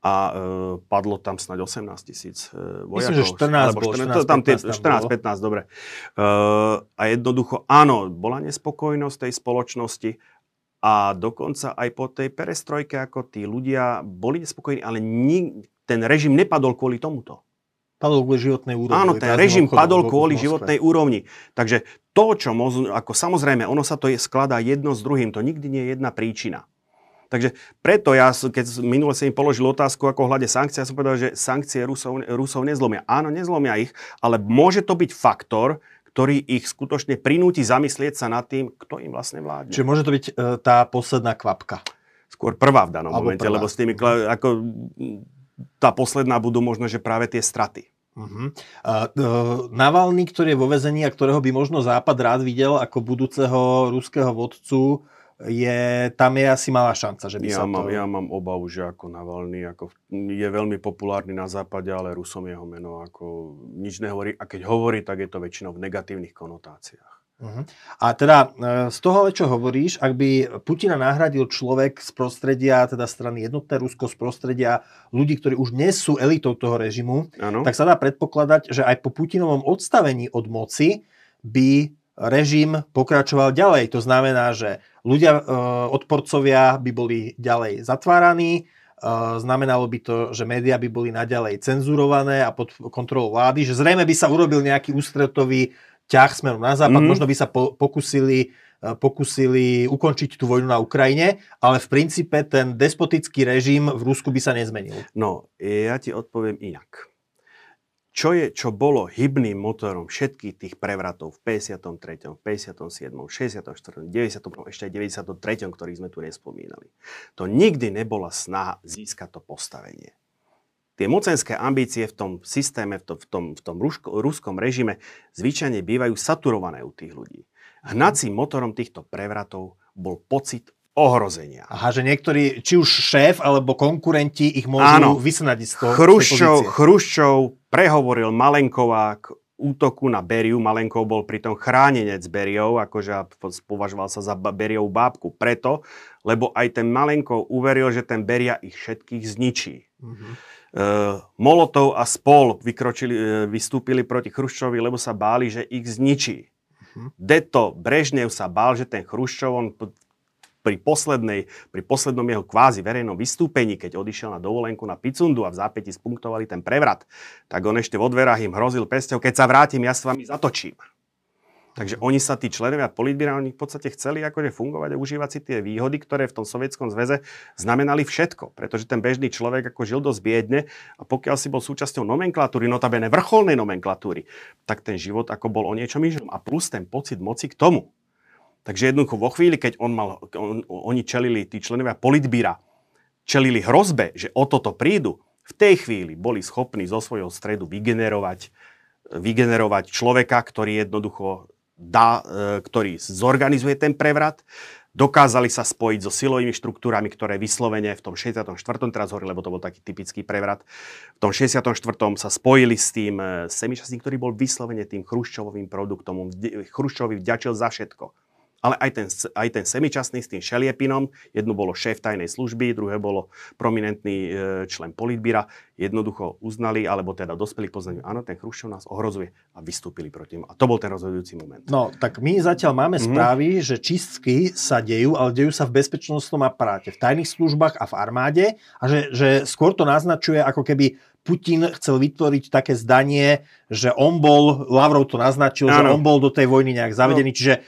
Speaker 2: A e, padlo tam snáď 18 tisíc e, vojakov.
Speaker 1: Myslím, že 14 bol, 14, 14, tam
Speaker 2: 14 15, dobre. E, a jednoducho, áno, bola nespokojnosť tej spoločnosti, a dokonca aj po tej perestrojke, ako tí ľudia boli nespokojní, ale ni- ten režim nepadol kvôli tomuto.
Speaker 1: Padol kvôli životnej úrovni.
Speaker 2: Áno, ten režim padol kvôli životnej úrovni. Takže to, čo možno, ako samozrejme, ono sa to je, skladá jedno s druhým, to nikdy nie je jedna príčina. Takže preto ja, keď minule sa im položil otázku ako hľade sankcie, ja som povedal, že sankcie Rusov, Rusov nezlomia. Áno, nezlomia ich, ale môže to byť faktor, ktorý ich skutočne prinúti zamyslieť sa nad tým, kto im vlastne vládne.
Speaker 1: Čiže môže to byť e, tá posledná kvapka.
Speaker 2: Skôr prvá v danom Alebo momente, prvá. lebo s tými, ako, tá posledná budú možno, že práve tie straty. Uh-huh.
Speaker 1: Uh, uh, Navalny, ktorý je vo vezení a ktorého by možno Západ rád videl ako budúceho ruského vodcu, je, tam je asi malá šanca, že by
Speaker 2: ja
Speaker 1: sa
Speaker 2: mám,
Speaker 1: to...
Speaker 2: Ja mám obavu, že ako Navalny ako je veľmi populárny na západe, ale Rusom jeho meno ako nič nehovorí. A keď hovorí, tak je to väčšinou v negatívnych konotáciách.
Speaker 1: Uh-huh. A teda e, z toho, čo hovoríš, ak by Putina nahradil človek z prostredia, teda strany jednotné Rusko, z prostredia ľudí, ktorí už dnes sú elitou toho režimu, ano. tak sa dá predpokladať, že aj po Putinovom odstavení od moci by režim pokračoval ďalej. To znamená, že ľudia, e, odporcovia by boli ďalej zatváraní, znamenalo by to, že médiá by boli naďalej cenzurované a pod kontrolou vlády, že zrejme by sa urobil nejaký ústretový ťah smerom na západ, mm. možno by sa po, pokusili pokusili ukončiť tú vojnu na Ukrajine, ale v princípe ten despotický režim v Rusku by sa nezmenil.
Speaker 2: No, ja ti odpoviem inak. Čo, je, čo bolo hybným motorom všetkých tých prevratov v 53., 57., 64., 90., ešte aj 93., ktorý sme tu nespomínali. To nikdy nebola snaha získať to postavenie. Tie mocenské ambície v tom systéme, v tom, v tom, v tom rusko, ruskom režime zvyčajne bývajú saturované u tých ľudí. Hnacím motorom týchto prevratov bol pocit ohrozenia.
Speaker 1: Aha, že niektorí, či už šéf alebo konkurenti ich môžu Áno. vysnať z toho
Speaker 2: Chruščov, Chruščov prehovoril Malenková k útoku na Beriu. Malenkov bol pritom chránenec Beriov, akože považoval sa za Beriov bábku. Preto, lebo aj ten Malenkov uveril, že ten Beria ich všetkých zničí. Mm-hmm. Uh, Molotov a spol vykročili, uh, vystúpili proti Chruščovi, lebo sa báli, že ich zničí. Uh-huh. Deto Brežnev sa bál, že ten Chruščov, on pri, poslednej, pri poslednom jeho kvázi verejnom vystúpení, keď odišiel na dovolenku na Picundu a v zápäti spunktovali ten prevrat, tak on ešte vo dverách im hrozil pesťou, keď sa vrátim, ja s vami zatočím. Takže oni sa, tí členovia politbíra, oni v podstate chceli akože fungovať a užívať si tie výhody, ktoré v tom sovietskom zväze znamenali všetko. Pretože ten bežný človek ako žil dosť biedne a pokiaľ si bol súčasťou nomenklatúry, notabene vrcholnej nomenklatúry, tak ten život ako bol o niečom ižom. A plus ten pocit moci k tomu. Takže jednoducho vo chvíli, keď on mal, on, oni čelili, tí členovia politbíra, čelili hrozbe, že o toto prídu, v tej chvíli boli schopní zo svojho stredu vygenerovať, vygenerovať človeka, ktorý jednoducho dá, e, ktorý zorganizuje ten prevrat. Dokázali sa spojiť so silovými štruktúrami, ktoré vyslovene v tom 64. teraz hovorili, lebo to bol taký typický prevrat. V tom 64. sa spojili s tým e, semičasným, ktorý bol vyslovene tým chruščovým produktom. Chruščovi vďačil za všetko ale aj ten, aj ten semičasný s tým Šeliepinom, jedno bolo šéf tajnej služby, druhé bolo prominentný e, člen politbíra, jednoducho uznali, alebo teda dospeli k poznaniu, áno, ten Chruščov nás ohrozuje a vystúpili proti nemu. A to bol ten rozhodujúci moment.
Speaker 1: No, tak my zatiaľ máme mm-hmm. správy, že čistky sa dejú, ale dejú sa v bezpečnostnom aparáte, v tajných službách a v armáde a že, že skôr to naznačuje ako keby Putin chcel vytvoriť také zdanie, že on bol, Lavrov to naznačil, ano. že on bol do tej vojny nejak zavedený, no. čiže e,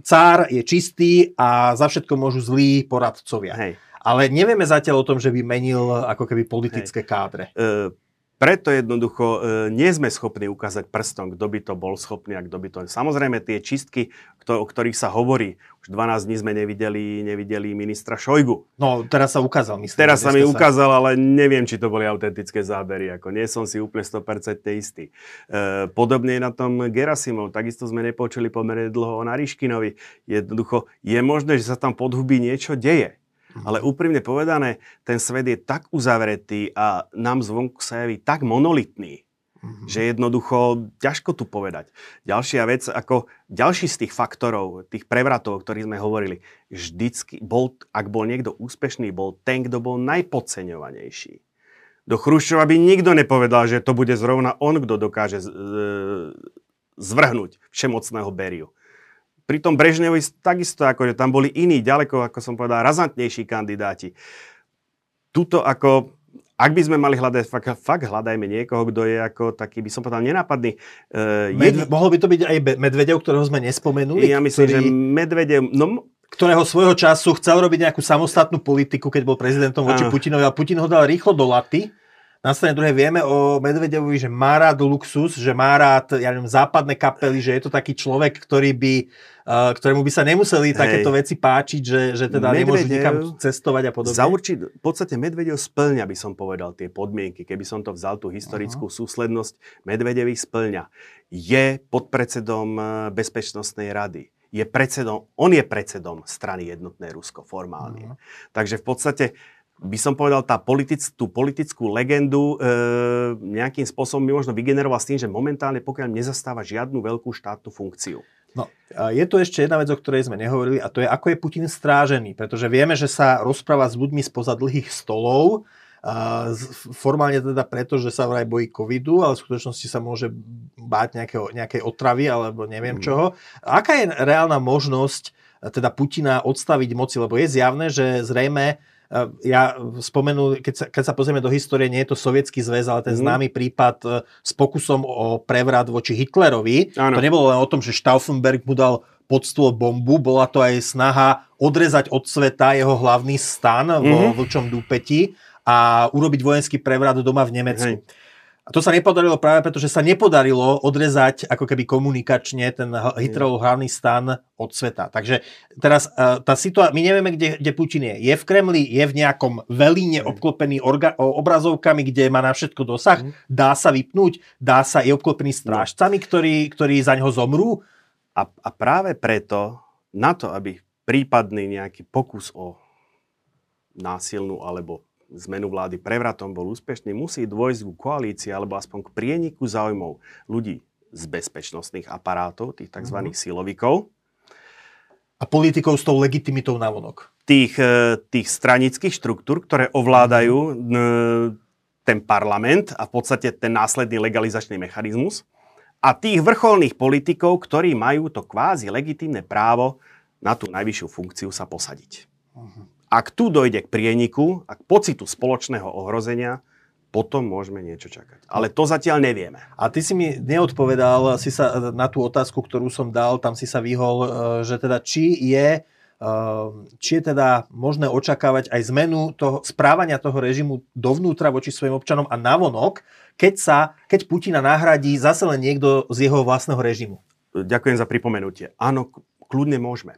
Speaker 1: cár je čistý a za všetko môžu zlí poradcovia. Hej. Ale nevieme zatiaľ o tom, že by menil ako keby politické Hej. kádre. E,
Speaker 2: preto jednoducho e, nie sme schopní ukázať prstom, kto by to bol schopný a kto by to... Samozrejme tie čistky, kto, o ktorých sa hovorí, už 12 dní sme nevideli, nevideli ministra Šojgu.
Speaker 1: No, teraz sa ukázal, myslím.
Speaker 2: Teraz sa mi sa... ukázal, ale neviem, či to boli autentické zábery. Ako nie som si úplne 100% istý. E, podobne je na tom Gerasimov. Takisto sme nepočuli pomerne dlho o Nariškinovi. Jednoducho je možné, že sa tam podhubí niečo deje. Mhm. Ale úprimne povedané, ten svet je tak uzavretý a nám zvonku sa javí tak monolitný, mm-hmm. že jednoducho ťažko tu povedať. Ďalšia vec, ako ďalší z tých faktorov, tých prevratov, o ktorých sme hovorili, vždycky bol, ak bol niekto úspešný, bol ten, kto bol najpodceňovanejší. Do Chruščova by nikto nepovedal, že to bude zrovna on, kto dokáže zvrhnúť všemocného Beriu pri tom Brežnevi takisto, akože tam boli iní, ďaleko, ako som povedal, razantnejší kandidáti. Tuto ako, ak by sme mali hľadať, fakt, fakt hľadajme niekoho, kto je ako taký, by som povedal, nenápadný.
Speaker 1: Uh, Med, mohol by to byť aj Medvedev, ktorého sme nespomenuli?
Speaker 2: Ja myslím, ktorý... že Medvedev, no
Speaker 1: ktorého svojho času chcel robiť nejakú samostatnú politiku, keď bol prezidentom voči Putinovi a Putin ho dal rýchlo do laty na strane druhej vieme o Medvedevovi, že má rád luxus, že má rád, ja neviem, západné kapely, že je to taký človek, ktorý by, uh, ktorému by sa nemuseli Hej. takéto veci páčiť, že, že teda Medvedev, nemôžu nikam cestovať a podobne.
Speaker 2: Za určit, v podstate Medvedev splňa, by som povedal, tie podmienky. Keby som to vzal, tú historickú uh-huh. súslednosť, Medvedev ich splňa. Je podpredsedom eh, Bezpečnostnej rady je predsedom, on je predsedom strany Jednotné Rusko formálne. Uh-huh. Takže v podstate by som povedal, tá politic, tú politickú legendu e, nejakým spôsobom by možno vygeneroval s tým, že momentálne pokiaľ nezastáva žiadnu veľkú štátnu funkciu.
Speaker 1: No, je tu ešte jedna vec, o ktorej sme nehovorili a to je, ako je Putin strážený, pretože vieme, že sa rozpráva s ľuďmi spoza dlhých stolov, a formálne teda preto, že sa vraj bojí covidu, ale v skutočnosti sa môže báť nejakého, nejakej otravy alebo neviem
Speaker 2: Mm.
Speaker 1: čoho. Aká je reálna možnosť teda Putina odstaviť moci? Lebo je zjavné, že zrejme ja spomenul, keď sa, keď sa pozrieme do histórie, nie je to sovietský zväz, ale ten
Speaker 2: Mhm.
Speaker 1: známy prípad e, s pokusom o prevrat voči Hitlerovi.
Speaker 2: Áno.
Speaker 1: To nebolo len o tom, že Stauffenberg mu dal pod stôl bombu, bola to aj snaha odrezať od sveta jeho hlavný stan vo
Speaker 2: Mhm.
Speaker 1: Vlčom dúpeti a urobiť vojenský prevrat doma v Nemecku.
Speaker 2: Hej.
Speaker 1: A to sa nepodarilo práve preto, že sa nepodarilo odrezať ako keby komunikačne ten Hitlerov hlavný stan od sveta. Takže teraz e, tá situácia, my nevieme, kde, kde Putin je. Je v Kremli, je v nejakom velíne obklopený orga, obrazovkami, kde má na všetko dosah. Dá sa vypnúť, dá sa, je obklopený strážcami, ktorí, ktorí za ňo zomrú.
Speaker 2: A, a práve preto, na to, aby prípadný nejaký pokus o násilnú alebo zmenu vlády prevratom bol úspešný, musí dôjsť ku koalícii alebo aspoň k prieniku záujmov ľudí z bezpečnostných aparátov, tých tzv.
Speaker 1: Mhm.
Speaker 2: silovikov,
Speaker 1: A politikov s tou legitimitou navonok.
Speaker 2: tých, e, tých stranických štruktúr, ktoré ovládajú n, ten parlament a v podstate ten následný legalizačný mechanizmus a tých vrcholných politikov, ktorí majú to kvázi legitímne právo na tú najvyššiu funkciu sa posadiť. Ak tu dojde k prieniku a k pocitu spoločného ohrozenia, potom môžeme niečo čakať. Ale to zatiaľ nevieme.
Speaker 1: A ty si mi neodpovedal si sa na tú otázku, ktorú som dal, tam si sa vyhol, e, že teda či je, e, či je teda možné očakávať aj zmenu toho správania toho režimu dovnútra voči svojim občanom a navonok, keď sa, keď Putina nahradí zase len niekto z jeho vlastného režimu.
Speaker 2: Ďakujem za pripomenutie. Áno, kľudne môžeme.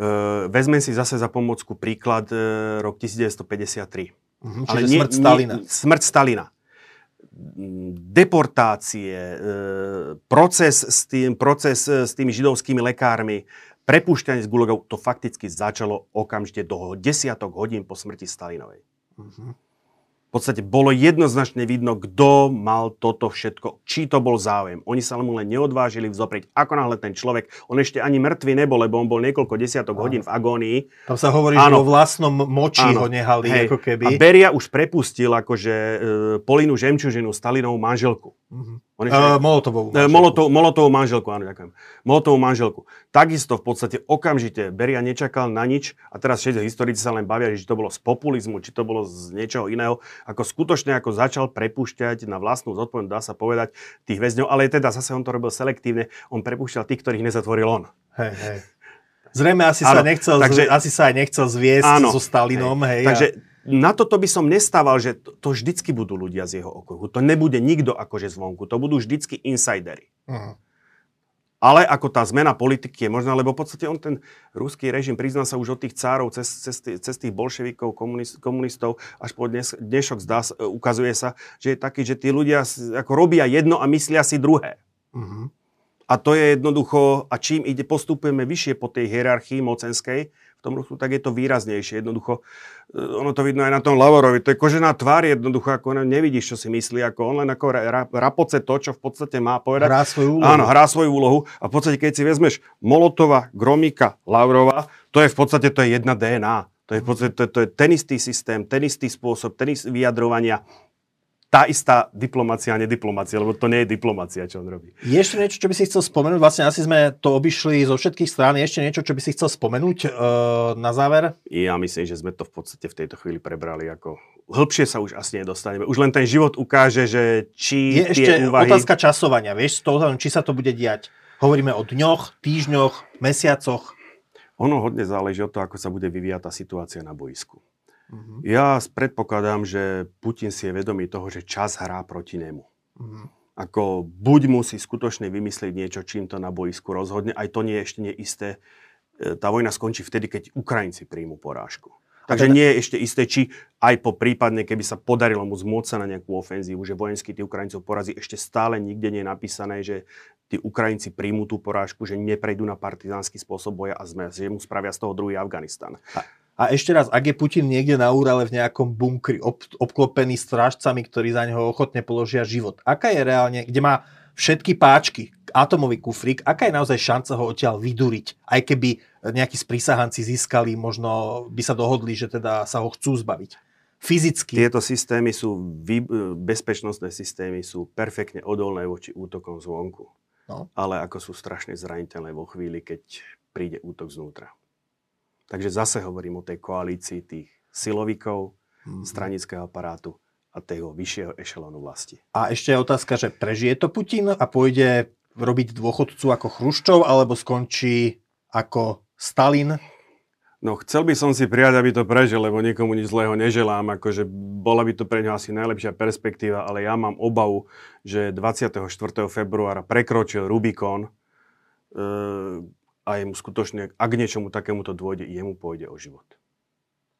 Speaker 2: E, vezmem si zase za pomocku príklad e, rok 1953.
Speaker 1: Mhm, čiže smrť Stalina.
Speaker 2: Nie, smrť Stalina. Deportácie, e, proces s, tým, proces s tými židovskými lekármi, prepušťanie z gulagov, to fakticky začalo okamžite do desiatok hodín po smrti Stalinovej.
Speaker 1: Mhm.
Speaker 2: V podstate bolo jednoznačne vidno, kto mal toto všetko, či to bol záujem. Oni sa mu len neodvážili vzoprieť. Ako náhle ten človek, on ešte ani mŕtvy nebol, lebo on bol niekoľko desiatok
Speaker 1: Áno.
Speaker 2: hodín v agónii,
Speaker 1: Tam sa hovorí,
Speaker 2: Áno.
Speaker 1: že vo vlastnom moči ho
Speaker 2: Áno.
Speaker 1: nehali,
Speaker 2: Hej.
Speaker 1: ako
Speaker 2: A
Speaker 1: keby.
Speaker 2: Beria už prepustil akože e, Polinu Žemčužinu, Stalinovú manželku.
Speaker 1: Mhm. Uh, Molotovovú.
Speaker 2: e, Molotov, Molotovú manželku, áno, ďakujem. Molotovú manželku. Takisto v podstate okamžite Beria nečakal na nič a teraz všetci historici sa len bavia, že to bolo z populizmu, či to bolo z niečoho iného. Ako skutočne ako začal prepúšťať na vlastnú zodpovednosť, dá sa povedať, tých väzňov, ale teda zase on to robil selektívne, on prepúšťal tých, ktorých nezatvoril on.
Speaker 1: Hej, hej. Zrejme asi, sa
Speaker 2: Áno,
Speaker 1: nechcel,
Speaker 2: takže-
Speaker 1: asi sa aj nechcel zviesť
Speaker 2: Áno,
Speaker 1: so Stalinom. Hej,
Speaker 2: Takže na toto by som nestával, že to, to vždycky budú ľudia z jeho okruhu. To nebude nikto akože zvonku. To budú vždycky insidery.
Speaker 1: A... Uh-huh.
Speaker 2: Ale ako tá zmena politiky je možná, lebo v podstate on ten ruský režim priznal sa už od tých cárov cez, cez, cez tých bolševikov, komunist, komunistov, až po dnes, dnešok zdá, ukazuje sa, že je taký, že tí ľudia ako robia jedno a myslia si druhé.
Speaker 1: Uh-huh.
Speaker 2: A to je jednoducho, a čím ide, postupujeme vyššie po tej hierarchii mocenskej v tom Rusku, tak je to výraznejšie. Jednoducho, e, ono to vidno aj na tom Lavorovi, to je kožená tvár jednoducho, ako on nevidíš, čo si myslí, ako on len ako ra, ra, rapoce to, čo v podstate má povedať.
Speaker 1: Hrá svoju úlohu.
Speaker 2: Áno, hrá svoju úlohu. A v podstate, keď si vezmeš Molotova, Gromika, Lavrova, to je v podstate to je jedna DNA. To je v podstate to, je- to je ten istý systém, ten istý spôsob, ten istý vyjadrovania. Tá istá diplomácia a nediplomácia, lebo to nie je diplomácia, čo on robí.
Speaker 1: Je ešte niečo, čo by si chcel spomenúť? Vlastne asi sme to obišli zo všetkých strán. Je ešte niečo, čo by si chcel spomenúť uh, na záver?
Speaker 2: Ja myslím, že sme to v podstate v tejto chvíli prebrali ako... Hĺbšie sa už asi nedostaneme. Už len ten život ukáže, že či
Speaker 1: Je ešte
Speaker 2: tie úvahy...
Speaker 1: otázka časovania. Vieš, toho, či sa to bude diať. Hovoríme o dňoch, týždňoch, mesiacoch.
Speaker 2: Ono hodne záleží od toho, ako sa bude vyvíjať tá situácia na boisku.
Speaker 1: Uh-huh.
Speaker 2: Ja predpokladám, že Putin si je vedomý toho, že čas hrá proti nemu.
Speaker 1: Uh-huh.
Speaker 2: Ako buď musí skutočne vymyslieť niečo, čím to na boisku rozhodne, aj to nie je ešte nie isté. E, Tá vojna skončí vtedy, keď Ukrajinci príjmu porážku. Takže
Speaker 1: teda-
Speaker 2: nie je ešte isté, či aj po prípadne, keby sa podarilo mu zmôcť sa na nejakú ofenzívu, že vojenský tí Ukrajincov porazí, ešte stále nikde nie je napísané, že tí Ukrajinci príjmu tú porážku, že neprejdú na partizánsky spôsob boja a sme, že mu spravia z toho druhý Afganistan.
Speaker 1: A ešte raz, ak je Putin niekde na úrale v nejakom bunkri, ob, obklopený strážcami, ktorí za neho ochotne položia život, aká je reálne, kde má všetky páčky, atomový kufrík, aká je naozaj šanca ho odtiaľ vyduriť? Aj keby nejakí sprísahanci získali, možno by sa dohodli, že teda sa ho chcú zbaviť. fyzicky.
Speaker 2: Tieto systémy sú, bezpečnostné systémy sú perfektne odolné voči útokom zvonku. No. Ale ako sú strašne zraniteľné vo chvíli, keď príde útok znútra. Takže zase hovorím o tej koalícii tých silovikov, mm-hmm. stranického aparátu a toho vyššieho ešelónu vlasti.
Speaker 1: A ešte je otázka, že prežije to Putin a pôjde robiť dôchodcu ako Chruščov, alebo skončí ako Stalin?
Speaker 2: No chcel by som si prijať, aby to prežil, lebo nikomu nič zlého neželám. Akože bola by to pre ňa asi najlepšia perspektíva, ale ja mám obavu, že 24. februára prekročil Rubikon e, a jemu skutočne, ak niečomu takémuto dôjde, jemu pôjde o život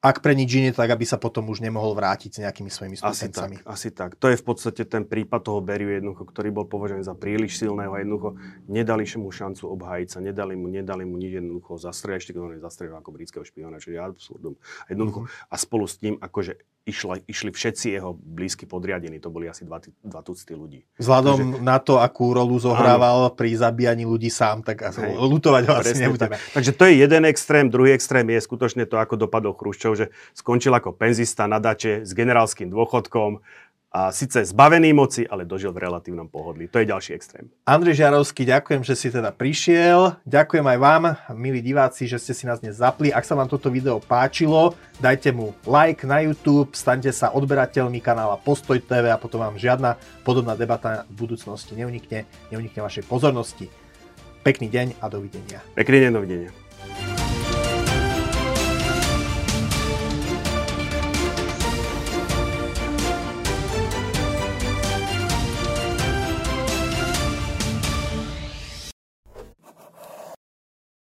Speaker 1: ak pre nič iné, tak aby sa potom už nemohol vrátiť s nejakými svojimi
Speaker 2: skúsencami. Asi tak, asi tak. To je v podstate ten prípad toho Beriu jednoducho, ktorý bol považovaný za príliš silného a jednoducho nedali mu šancu obhájiť sa, nedali mu, nedali mu nič jednoducho zastrieľať, ešte keď on zastrieľal ako britského špiona, čo je absurdum. A, jednoducho, mm-hmm. a spolu s tým, akože išla, išli všetci jeho blízky podriadení, to boli asi dva, dva tucty ľudí.
Speaker 1: Vzhľadom Takže, na to, akú rolu zohrával áno. pri zabíjaní ľudí sám, tak hej, lutovať ho asi nebudeme.
Speaker 2: Tak. Takže to je jeden extrém, druhý extrém je skutočne to, ako dopadol Chruščov že skončil ako penzista na dače s generálskym dôchodkom a síce zbavený moci, ale dožil v relatívnom pohodlí. To je ďalší extrém.
Speaker 1: Andrej Žiarovský, ďakujem, že si teda prišiel. Ďakujem aj vám, milí diváci, že ste si nás dnes zapli. Ak sa vám toto video páčilo, dajte mu like na YouTube, staňte sa odberateľmi kanála Postoj TV a potom vám žiadna podobná debata v budúcnosti neunikne, neunikne vašej pozornosti. Pekný deň a dovidenia.
Speaker 2: Pekný deň, dovidenia.